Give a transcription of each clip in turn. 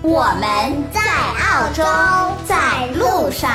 我们在澳洲，在路上。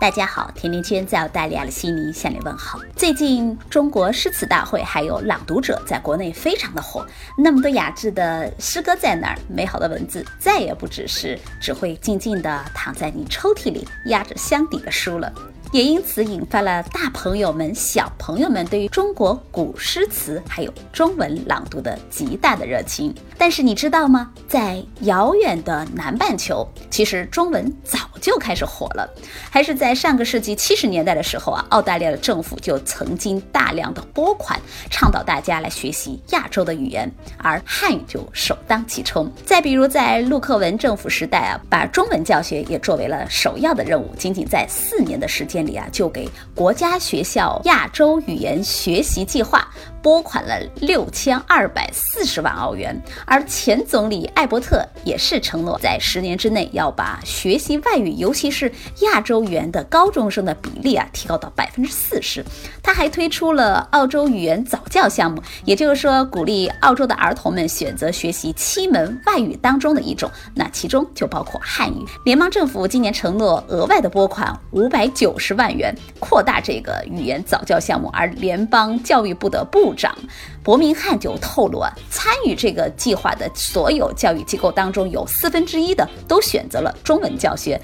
大家好，甜甜圈在澳大利亚的悉尼向你问好。最近中国诗词大会还有朗读者在国内非常的火，那么多雅致的诗歌在那儿，美好的文字再也不只是只会静静地躺在你抽屉里压着箱底的书了。也因此引发了大朋友们、小朋友们对于中国古诗词还有中文朗读的极大的热情。但是你知道吗？在遥远的南半球，其实中文早就开始火了。还是在上个世纪七十年代的时候啊，澳大利亚的政府就曾经大量的拨款倡导大家来学习亚洲的语言，而汉语就首当其冲。再比如在陆克文政府时代啊，把中文教学也作为了首要的任务，仅仅在四年的时间。里啊，就给国家学校亚洲语言学习计划拨款了六千二百四十万澳元，而前总理艾伯特也是承诺在十年之内要把学习外语，尤其是亚洲语言的高中生的比例啊提高到百分之四十。他还推出了澳洲语言早教项目，也就是说鼓励澳洲的儿童们选择学习七门外语当中的一种，那其中就包括汉语。联邦政府今年承诺额外的拨款五百九十。万元扩大这个语言早教项目，而联邦教育部的部长伯明翰就透露啊，参与这个计划的所有教育机构当中，有四分之一的都选择了中文教学。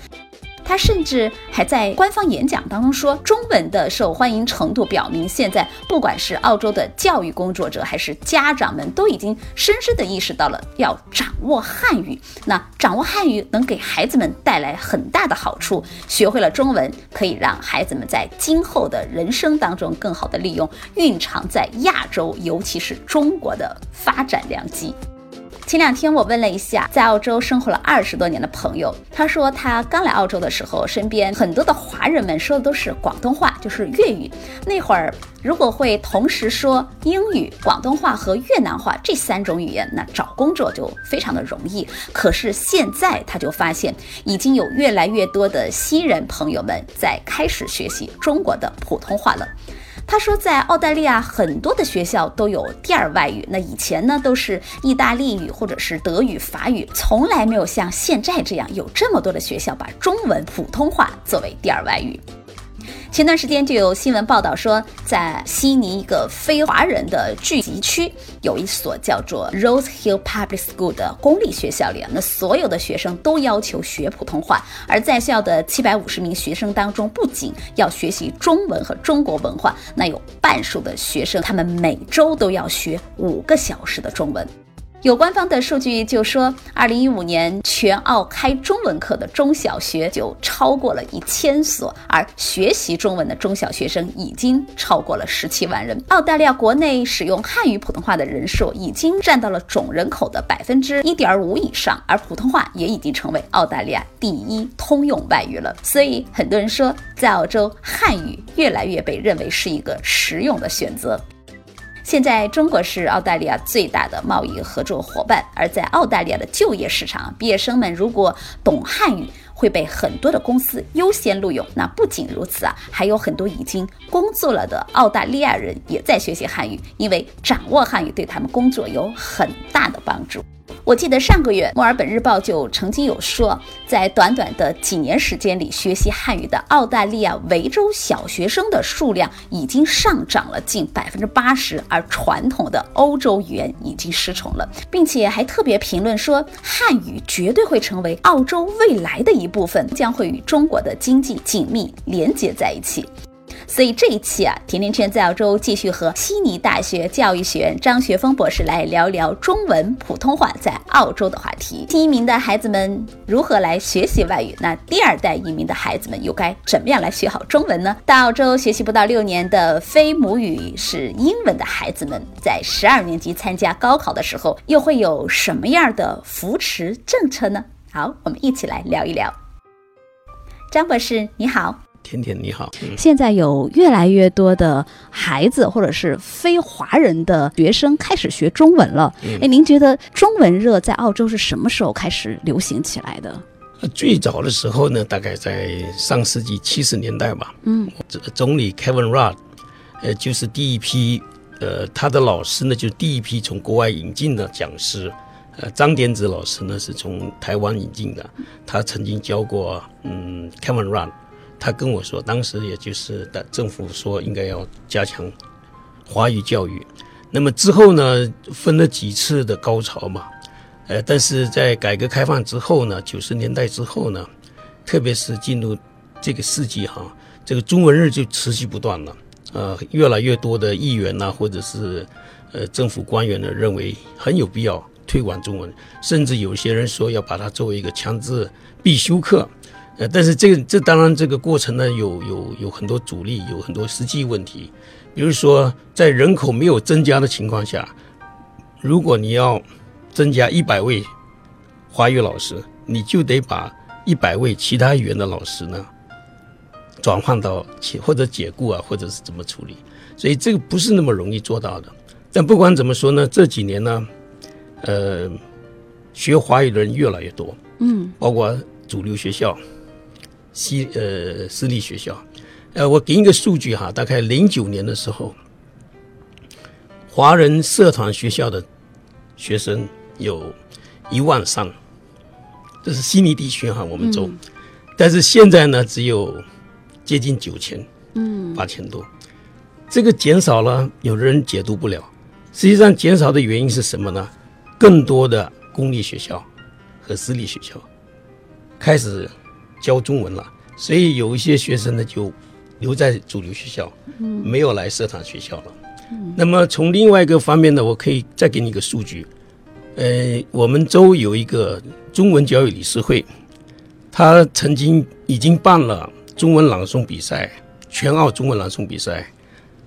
他甚至还在官方演讲当中说，中文的受欢迎程度表明，现在不管是澳洲的教育工作者还是家长们，都已经深深的意识到了要掌握汉语。那掌握汉语能给孩子们带来很大的好处，学会了中文可以让孩子们在今后的人生当中更好的利用蕴藏在亚洲，尤其是中国的发展良机。前两天我问了一下在澳洲生活了二十多年的朋友，他说他刚来澳洲的时候，身边很多的华人们说的都是广东话，就是粤语。那会儿如果会同时说英语、广东话和越南话这三种语言，那找工作就非常的容易。可是现在他就发现，已经有越来越多的新人朋友们在开始学习中国的普通话了。他说，在澳大利亚很多的学校都有第二外语。那以前呢，都是意大利语或者是德语、法语，从来没有像现在这样有这么多的学校把中文普通话作为第二外语。前段时间就有新闻报道说，在悉尼一个非华人的聚集区，有一所叫做 Rose Hill Public School 的公立学校里，那所有的学生都要求学普通话。而在校的七百五十名学生当中，不仅要学习中文和中国文化，那有半数的学生，他们每周都要学五个小时的中文。有官方的数据就说，二零一五年全澳开中文课的中小学就超过了一千所，而学习中文的中小学生已经超过了十七万人。澳大利亚国内使用汉语普通话的人数已经占到了总人口的百分之一点五以上，而普通话也已经成为澳大利亚第一通用外语了。所以很多人说，在澳洲，汉语越来越被认为是一个实用的选择。现在中国是澳大利亚最大的贸易合作伙伴，而在澳大利亚的就业市场，毕业生们如果懂汉语，会被很多的公司优先录用。那不仅如此啊，还有很多已经工作了的澳大利亚人也在学习汉语，因为掌握汉语对他们工作有很大的帮助。我记得上个月，墨尔本日报就曾经有说，在短短的几年时间里，学习汉语的澳大利亚维州小学生的数量已经上涨了近百分之八十，而传统的欧洲语言已经失宠了，并且还特别评论说，汉语绝对会成为澳洲未来的一部分，将会与中国的经济紧密连接在一起。所以这一期啊，甜甜圈在澳洲继续和悉尼大学教育学院张学峰博士来聊聊中文普通话在澳洲的话题。新移民的孩子们如何来学习外语？那第二代移民的孩子们又该怎么样来学好中文呢？到澳洲学习不到六年的非母语是英文的孩子们，在十二年级参加高考的时候，又会有什么样的扶持政策呢？好，我们一起来聊一聊。张博士，你好。甜甜你好，现在有越来越多的孩子或者是非华人的学生开始学中文了。哎，您觉得中文热在澳洲是什么时候开始流行起来的？最早的时候呢，大概在上世纪七十年代吧。嗯，总理 Kevin Rudd，呃，就是第一批，呃，他的老师呢，就是第一批从国外引进的讲师。呃，张典子老师呢是从台湾引进的，他曾经教过，嗯，Kevin Rudd。他跟我说，当时也就是的政府说应该要加强华语教育。那么之后呢，分了几次的高潮嘛，呃，但是在改革开放之后呢，九十年代之后呢，特别是进入这个世纪哈，这个中文日就持续不断了。呃，越来越多的议员呐，或者是呃政府官员呢，认为很有必要推广中文，甚至有些人说要把它作为一个强制必修课。呃，但是这个这当然这个过程呢，有有有很多阻力，有很多实际问题。比如说，在人口没有增加的情况下，如果你要增加一百位华语老师，你就得把一百位其他语言的老师呢转换到其或者解雇啊，或者是怎么处理。所以这个不是那么容易做到的。但不管怎么说呢，这几年呢，呃，学华语的人越来越多，嗯，包括主流学校。西呃私立学校，呃，我给你个数据哈，大概零九年的时候，华人社团学校的学生有一万三，这是悉尼地区哈，我们州，但是现在呢，只有接近九千，嗯，八千多，这个减少了，有的人解读不了，实际上减少的原因是什么呢？更多的公立学校和私立学校开始。教中文了，所以有一些学生呢就留在主流学校，没有来社团学校了。那么从另外一个方面呢，我可以再给你一个数据。呃，我们州有一个中文教育理事会，他曾经已经办了中文朗诵比赛，全澳中文朗诵比赛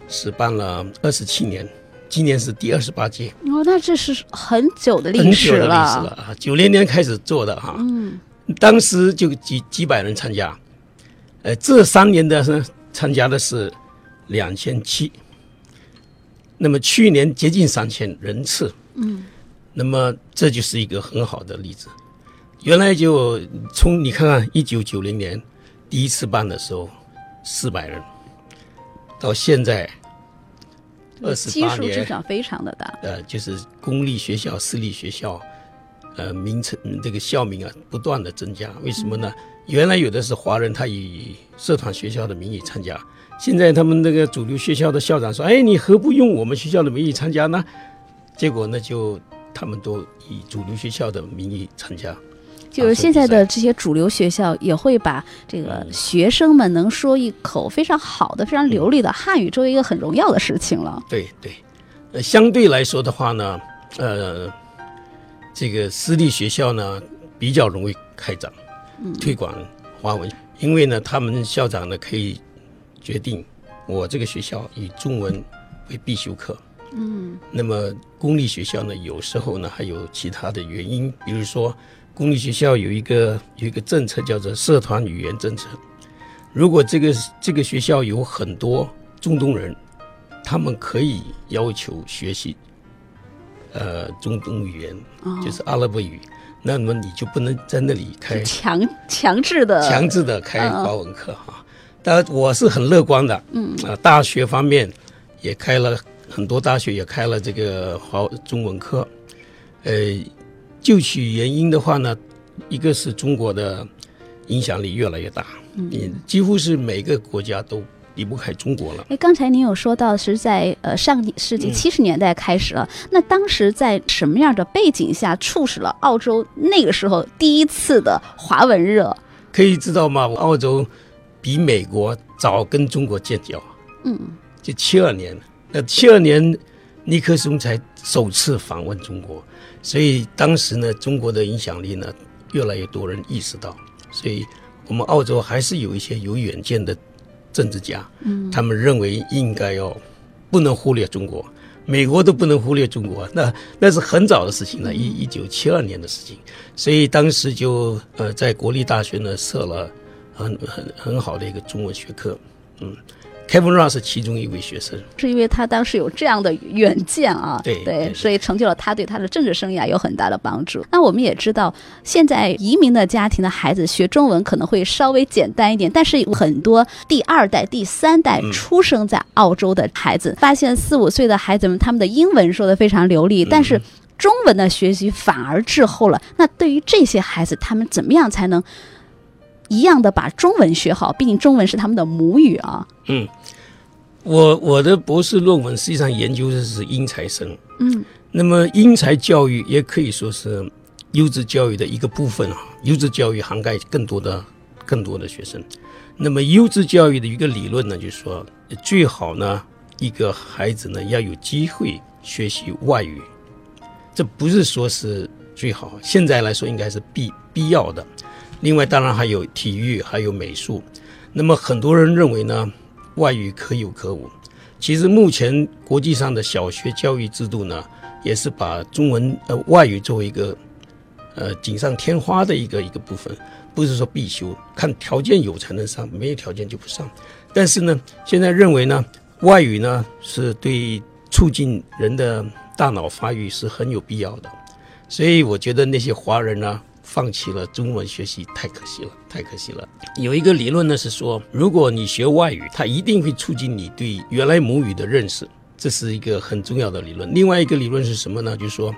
是办了二十七年，今年是第二十八届。哦，那这是很久的历史了啊，九零年开始做的哈。嗯。当时就几几百人参加，呃，这三年的是参加的是两千七，那么去年接近三千人次，嗯，那么这就是一个很好的例子。原来就从你看看一九九零年第一次办的时候四百人，到现在二十八年，基数增长非常的大，呃，就是公立学校、私立学校。呃，名称这个校名啊，不断的增加，为什么呢？原来有的是华人，他以社团学校的名义参加，现在他们那个主流学校的校长说：“哎，你何不用我们学校的名义参加呢？”结果呢，就他们都以主流学校的名义参加。就是现在的这些主流学校也会把这个学生们能说一口非常好的、非常流利的汉语作为一个很荣耀的事情了。对对，呃，相对来说的话呢，呃。这个私立学校呢比较容易开展推广华文，因为呢他们校长呢可以决定我这个学校以中文为必修课。嗯，那么公立学校呢有时候呢还有其他的原因，比如说公立学校有一个有一个政策叫做社团语言政策，如果这个这个学校有很多中东人，他们可以要求学习。呃，中东语言就是阿拉伯语，那么你就不能在那里开强强制的强制的开华文课哈。当然，我是很乐观的，嗯啊，大学方面也开了很多大学也开了这个华中文课。呃，就取原因的话呢，一个是中国的影响力越来越大，嗯，几乎是每个国家都。离不开中国了。哎，刚才您有说到是在呃上世纪七十年代开始了，那当时在什么样的背景下促使了澳洲那个时候第一次的华文热？可以知道吗？澳洲比美国早跟中国建交。嗯，就七二年，那七二年尼克松才首次访问中国，所以当时呢，中国的影响力呢，越来越多人意识到，所以我们澳洲还是有一些有远见的政治家，嗯，他们认为应该要不能忽略中国。美国都不能忽略中国，那那是很早的事情了，一一九七二年的事情，所以当时就呃在国立大学呢设了很很很好的一个中文学科，嗯。Kevin 是其中一位学生，是因为他当时有这样的远见啊，对对，所以成就了他对他的政治生涯有很大的帮助。那我们也知道，现在移民的家庭的孩子学中文可能会稍微简单一点，但是很多第二代、第三代出生在澳洲的孩子，发现四五岁的孩子们他们的英文说的非常流利，但是中文的学习反而滞后了。那对于这些孩子，他们怎么样才能？一样的把中文学好，毕竟中文是他们的母语啊。嗯，我我的博士论文实际上研究的是英才生。嗯，那么英才教育也可以说是优质教育的一个部分啊。优质教育涵盖更多的更多的学生。那么优质教育的一个理论呢，就是说最好呢一个孩子呢要有机会学习外语，这不是说是最好，现在来说应该是必必要的。另外，当然还有体育，还有美术。那么，很多人认为呢，外语可有可无。其实，目前国际上的小学教育制度呢，也是把中文呃外语作为一个呃锦上添花的一个一个部分，不是说必修，看条件有才能上，没有条件就不上。但是呢，现在认为呢，外语呢是对促进人的大脑发育是很有必要的。所以，我觉得那些华人呢。放弃了中文学习太可惜了，太可惜了。有一个理论呢是说，如果你学外语，它一定会促进你对原来母语的认识，这是一个很重要的理论。另外一个理论是什么呢？就是说，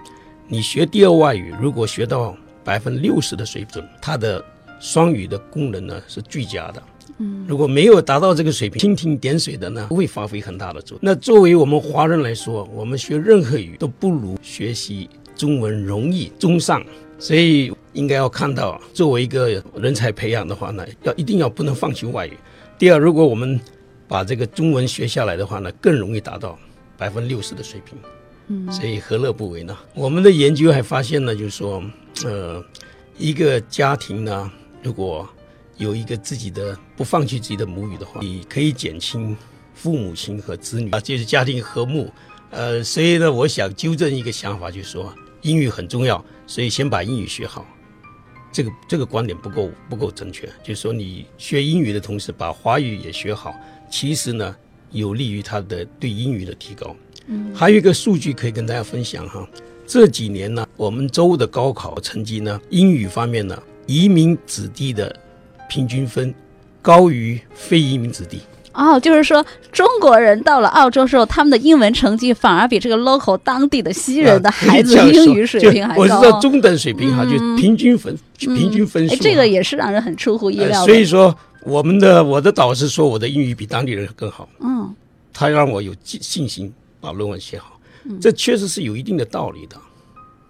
你学第二外语，如果学到百分之六十的水准，它的双语的功能呢是最佳的。嗯，如果没有达到这个水平，蜻蜓点水的呢，不会发挥很大的作用。那作为我们华人来说，我们学任何语都不如学习中文容易、中上。所以应该要看到，作为一个人才培养的话呢，要一定要不能放弃外语。第二，如果我们把这个中文学下来的话呢，更容易达到百分之六十的水平。嗯，所以何乐不为呢？我们的研究还发现呢，就是说，呃，一个家庭呢，如果有一个自己的不放弃自己的母语的话，你可以减轻父母亲和子女啊，就是家庭和睦。呃，所以呢，我想纠正一个想法，就是说。英语很重要，所以先把英语学好。这个这个观点不够不够正确，就是说你学英语的同时把华语也学好，其实呢有利于他的对英语的提高。嗯，还有一个数据可以跟大家分享哈，这几年呢我们州的高考成绩呢英语方面呢移民子弟的平均分高于非移民子弟。哦，就是说中国人到了澳洲之后，他们的英文成绩反而比这个 local 当地的西人的孩子英语水平还高。我是说中等水平哈，就平均分平均分数。这个也是让人很出乎意料。所以说，我们的我的导师说我的英语比当地人更好。嗯，他让我有信信心把论文写好，这确实是有一定的道理的。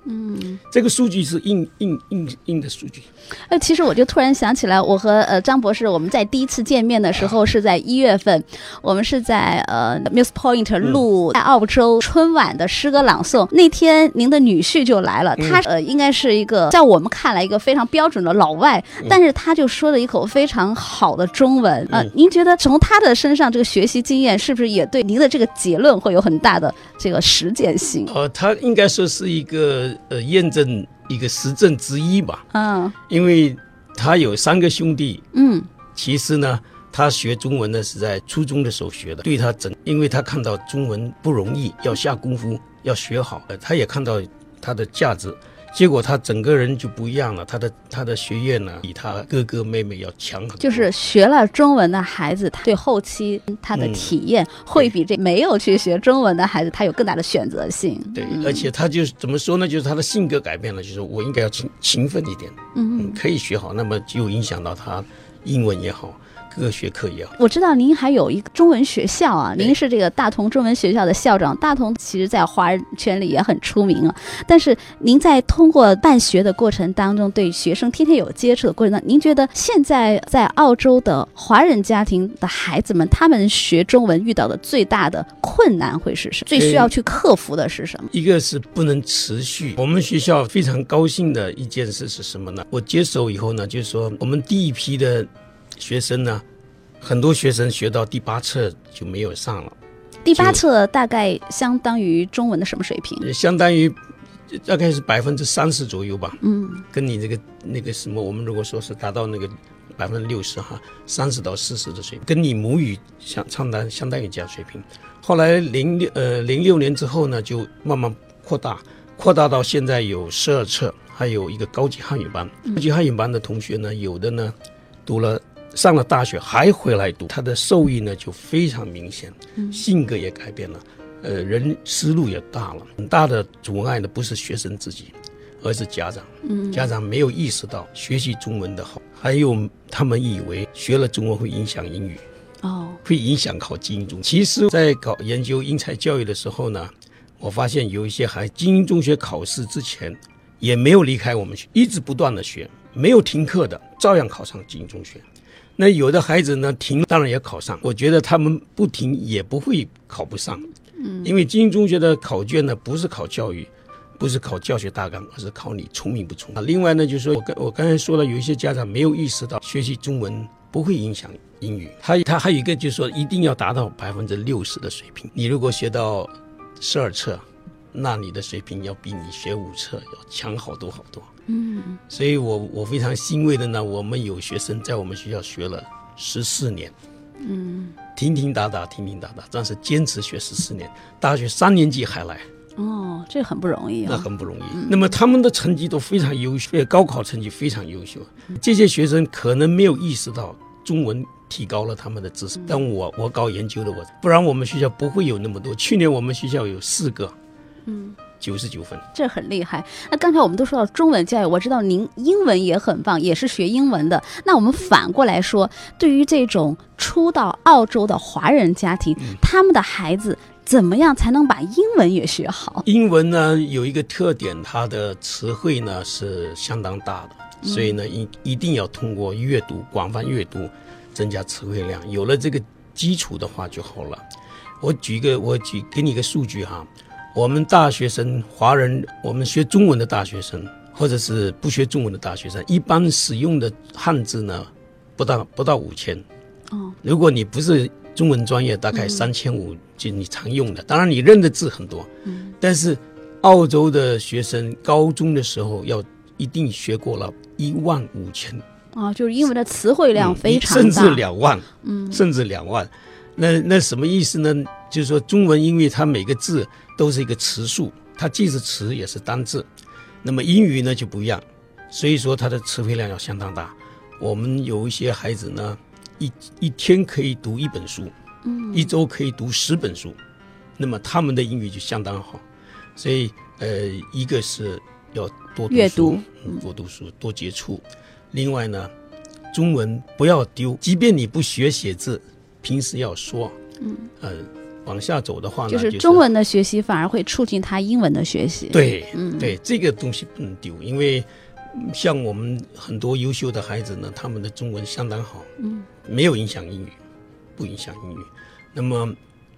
嗯，这个数据是硬硬硬硬的数据。哎，其实我就突然想起来，我和呃张博士我们在第一次见面的时候是在一月份，我们是在呃 Miss Point 录在澳洲春晚的诗歌朗诵。那天您的女婿就来了，他呃应该是一个在我们看来一个非常标准的老外，但是他就说了一口非常好的中文。呃，您觉得从他的身上这个学习经验，是不是也对您的这个结论会有很大的这个实践性？呃，他应该说是一个。呃，验证一个实证之一吧。嗯，因为他有三个兄弟。嗯，其实呢，他学中文呢是在初中的时候学的。对他整，因为他看到中文不容易，要下功夫，要学好。他也看到它的价值。结果他整个人就不一样了，他的他的学业呢比他哥哥妹妹要强很多。就是学了中文的孩子，他对后期他的体验会比这没有去学中文的孩子他有更大的选择性。对，而且他就是怎么说呢？就是他的性格改变了，就是我应该要勤勤奋一点，嗯，可以学好，那么就影响到他英文也好。各个学科一样。我知道您还有一个中文学校啊，您是这个大同中文学校的校长。大同其实在华人圈里也很出名啊。但是您在通过办学的过程当中，对学生天天有接触的过程当中，您觉得现在在澳洲的华人家庭的孩子们，他们学中文遇到的最大的困难会是什么？最需要去克服的是什么？一个是不能持续。我们学校非常高兴的一件事是什么呢？我接手以后呢，就是说我们第一批的学生呢，很多学生学到第八册就没有上了，第八册大概相当于中文的什么水平？也相当于大概是百分之三十左右吧。嗯，跟你这个那个什么，我们如果说是达到那个百分之六十哈，三十到四十的水平，跟你母语相相当相当于这样水平。后来零六呃零六年之后呢，就慢慢扩大，扩大到现在有十二册，还有一个高级汉语班。高级汉语班的同学呢，有的呢读了上了大学还回来读，他的受益呢就非常明显，性格也改变了。呃，人思路也大了，很大的阻碍呢不是学生自己，而是家长。嗯，家长没有意识到学习中文的好，还有他们以为学了中文会影响英语，哦，会影响考精英中。其实，在搞研究英才教育的时候呢，我发现有一些还精英中学考试之前也没有离开我们学，一直不断的学，没有停课的，照样考上精英中学。那有的孩子呢，停当然也考上，我觉得他们不停也不会考不上。嗯，因为精英中学的考卷呢，不是考教育，不是考教学大纲，而是考你聪明不聪明。啊，另外呢，就是说我刚我刚才说了，有一些家长没有意识到学习中文不会影响英语。他他还有一个就是说，一定要达到百分之六十的水平。你如果学到十二册，那你的水平要比你学五册要强好多好多。嗯，所以我我非常欣慰的呢，我们有学生在我们学校学了十四年。嗯，停停打打，停停打打，但是坚持学十四年，大学三年级还来，哦，这很不容易啊那啊。很不容易。那么他们的成绩都非常优秀，高考成绩非常优秀。这些学生可能没有意识到中文提高了他们的知识，但我我搞研究的我，不然我们学校不会有那么多。去年我们学校有四个，嗯，九十九分。这很厉害。那刚才我们都说到中文教育，我知道您英文也很棒，也是学英文的。那我们反过来说，对于这种初到澳洲的华人家庭，他们的孩子怎么样才能把英文也学好？英文呢有一个特点，它的词汇呢是相当大的，所以呢一一定要通过阅读广泛阅读，增加词汇量。有了这个基础的话就好了。我举一个，我举给你一个数据哈，我们大学生华人，我们学中文的大学生，或者是不学中文的大学生，一般使用的汉字呢不到不到五千。哦，如果你不是中文专业，大概三千五就你常用的。当然你认的字很多，嗯，但是澳洲的学生高中的时候要一定学过了一万五千，啊，就是英文的词汇量嗯非常大，甚至两万，嗯，甚至两万。那那什么意思呢？就是说中文，因为它每个字都是一个词数，它既是词也是单字。那么英语呢就不一样，所以说它的词汇量要相当大。我们有一些孩子呢，一一天可以读一本书，嗯，一周可以读十本书，那么他们的英语就相当好。所以呃，一个是要多读书阅读，嗯多读书，多接触。另外呢，中文不要丢，即便你不学写字，平时要说。嗯，呃，往下走的话呢，就是中文的学习反而会促进他英文的学习。，对，对，这个东西不能丢，因为嗯像我们很多优秀的孩子呢，他们的中文相当好，嗯，没有影响英语，不影响英语。那么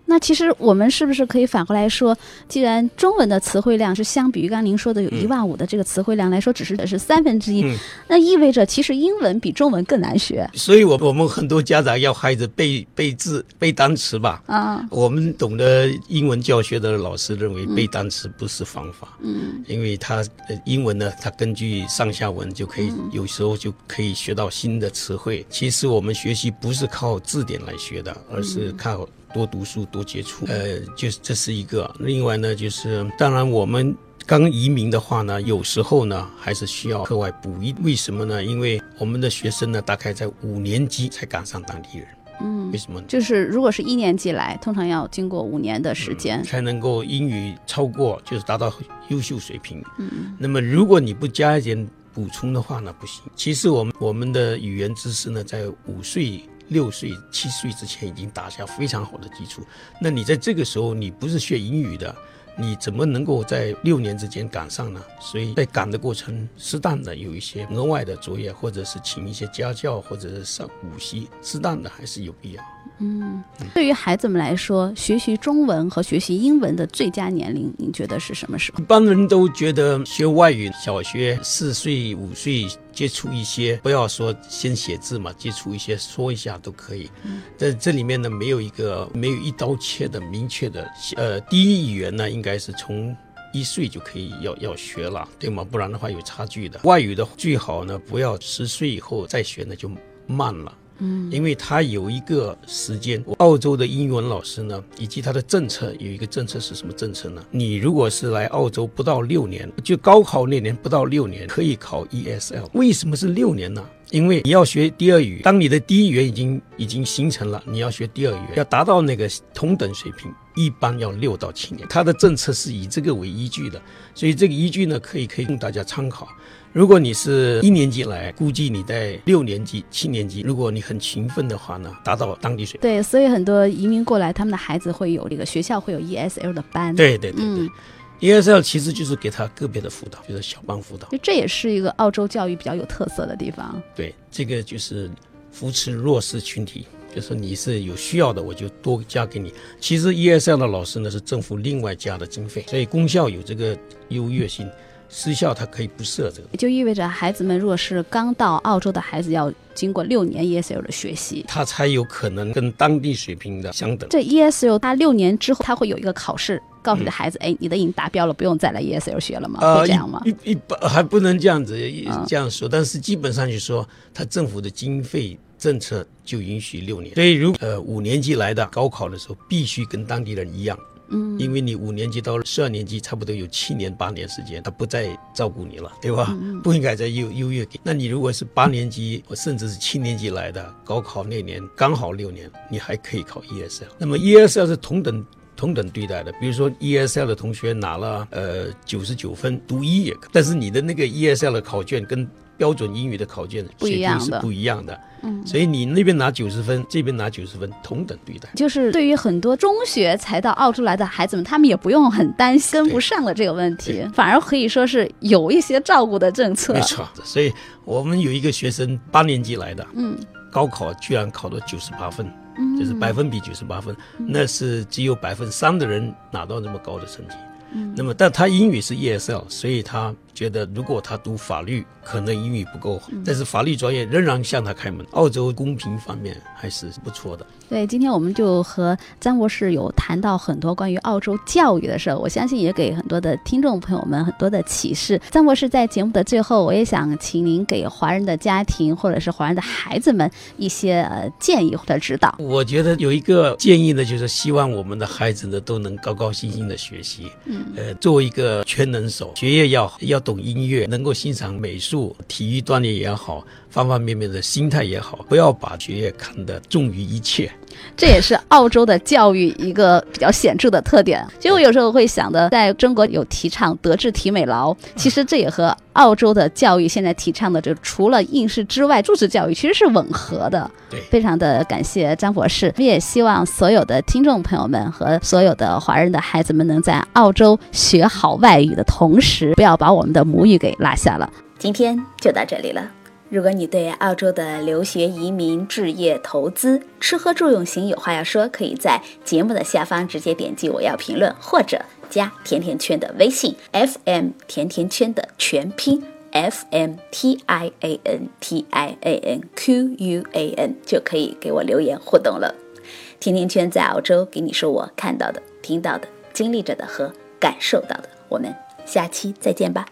那其实我们是不是可以反过来说，既然中文的词汇量是相比于刚刚您说的有一万五的这个词汇量来说，只是是三分之一，嗯那意味着其实英文比中文更难学所以我我们很多家长要孩子背背字、背单词吧。啊。我们懂得英文教学的老师认为背单词不是方法，嗯，因为他呃英文呢，他根据上下文就可以，有时候就可以学到新的词汇。其实我们学习不是靠字典来学的，而是靠多读书、多接触。呃，就是这是一个。另外呢，就是当然我们。刚移民的话呢，有时候呢还是需要课外补一。为什么呢？因为我们的学生呢，大概在五年级才赶上当地人。嗯，为什么呢？就是如果是一年级来，通常要经过五年的时间。才能够英语超过，就是达到优秀水平。嗯，那么如果你不加一点补充的话呢，不行。其实我们我们的语言知识呢，在五岁六岁、七岁之前已经打下非常好的基础。那你在这个时候，你不是学英语的，你怎么能够在六年之间赶上呢？所以在赶的过程，适当的有一些额外的作业，或者是请一些家教，或者是上补习，适当的还是有必要。嗯，对于孩子们来说，学习中文和学习英文的最佳年龄，您觉得是什么时候？一般人都觉得学外语，小学四岁、五岁接触一些，不要说先写字嘛，接触一些说一下都可以。在这里面呢，没有一个没有一刀切的明确的，呃，第一语言呢，应该是从一岁就可以要要学了，对吗？不然的话有差距的。外语的最好呢，不要十岁以后再学，呢就慢了。嗯，因为他有一个时间，澳洲的英文老师呢，以及他的政策有一个政策是什么政策呢？你如果是来澳洲不到六年，就高考那年不到六年，可以考 ESL。为什么是六年呢？因为你要学第二语，当你的第一语言已经已经形成了，你要学第二语言，要达到那个同等水平，一般要六到七年。他的政策是以这个为依据的，所以这个依据呢，可以可以供大家参考。如果你是一年级来，估计你在六年级、七年级，如果你很勤奋的话呢，达到当地水平。对，所以很多移民过来，他们的孩子会有这个学校会有 ESL 的班。对对对对，ESL 其实就是给他个别的辅导，就是小班辅导。就这也是一个澳洲教育比较有特色的地方。对，这个就是扶持弱势群体，就是你是有需要的，我就多加给你。其实 ESL 的老师呢是政府另外加的经费，所以功效有这个优越性。私校它可以不设这个，也就意味着孩子们如果是刚到澳洲的孩子，要经过六年 ESL 的学习，他才有可能跟当地水平的相等。这 ESL 他六年之后，他会有一个考试，告诉你的孩子，哎，你的已经达标了，不用再来 ESL 学了吗？会这样吗？一一般还不能这样子这样说，但是基本上就说，他政府的经费政策就允许六年。所以如呃五年级来的高考的时候，必须跟当地人一样。嗯，因为你五年级到十二年级，差不多有七年八年时间，他不再照顾你了，对吧？不应该再优优越给。那你如果是八年级或甚至是七年级来的，高考那年刚好六年，你还可以考 ESL。那么 ESL 是同等同等对待的。比如说 ESL 的同学拿了呃九十九分，读一也可，但是你的那个 ESL 的考卷跟标准英语的考卷不一样是不一样的。嗯，所以你那边拿九十分，这边拿九十分，同等对待。就是对于很多中学才到澳洲来的孩子们，他们也不用很担心跟不上了这个问题，反而可以说是有一些照顾的政策。没错，所以我们有一个学生八年级来的，嗯，高考居然考了九十八分，嗯，就是百分比九十八分，那是只有百分三的人拿到这么高的成绩。嗯，那么但他英语是 ESL，所以他。觉得如果他读法律，可能英语不够好，但是法律专业仍然向他开门。澳洲公平方面还是不错的。对，今天我们就和张博士有谈到很多关于澳洲教育的事儿，我相信也给很多的听众朋友们很多的启示。张博士在节目的最后，我也想请您给华人的家庭或者是华人的孩子们一些呃建议或者指导。我觉得有一个建议呢，就是希望我们的孩子呢都能高高兴兴的学习，嗯，呃，作为一个全能手，学业要要。懂音乐，能够欣赏美术、体育锻炼也好，方方面面的心态也好，不要把学业看得重于一切。这也是澳洲的教育一个比较显著的特点。其实我有时候会想的，在中国有提倡德智体美劳，其实这也和澳洲的教育现在提倡的，就除了应试之外，注释教育其实是吻合的。对，非常的感谢张博士。我也希望所有的听众朋友们和所有的华人的孩子们，能在澳洲学好外语的同时，不要把我们的母语给落下了。今天就到这里了。如果你对澳洲的留学、移民、置业、投资、吃喝住用行有话要说，可以在节目的下方直接点击“我要评论”，或者加甜甜圈的微信 “FM 甜甜圈”的全拼 “F M T I A N T I A N Q U A N”，就可以给我留言互动了。甜甜圈在澳洲给你说我看到的、听到的、经历着的和感受到的。我们下期再见吧。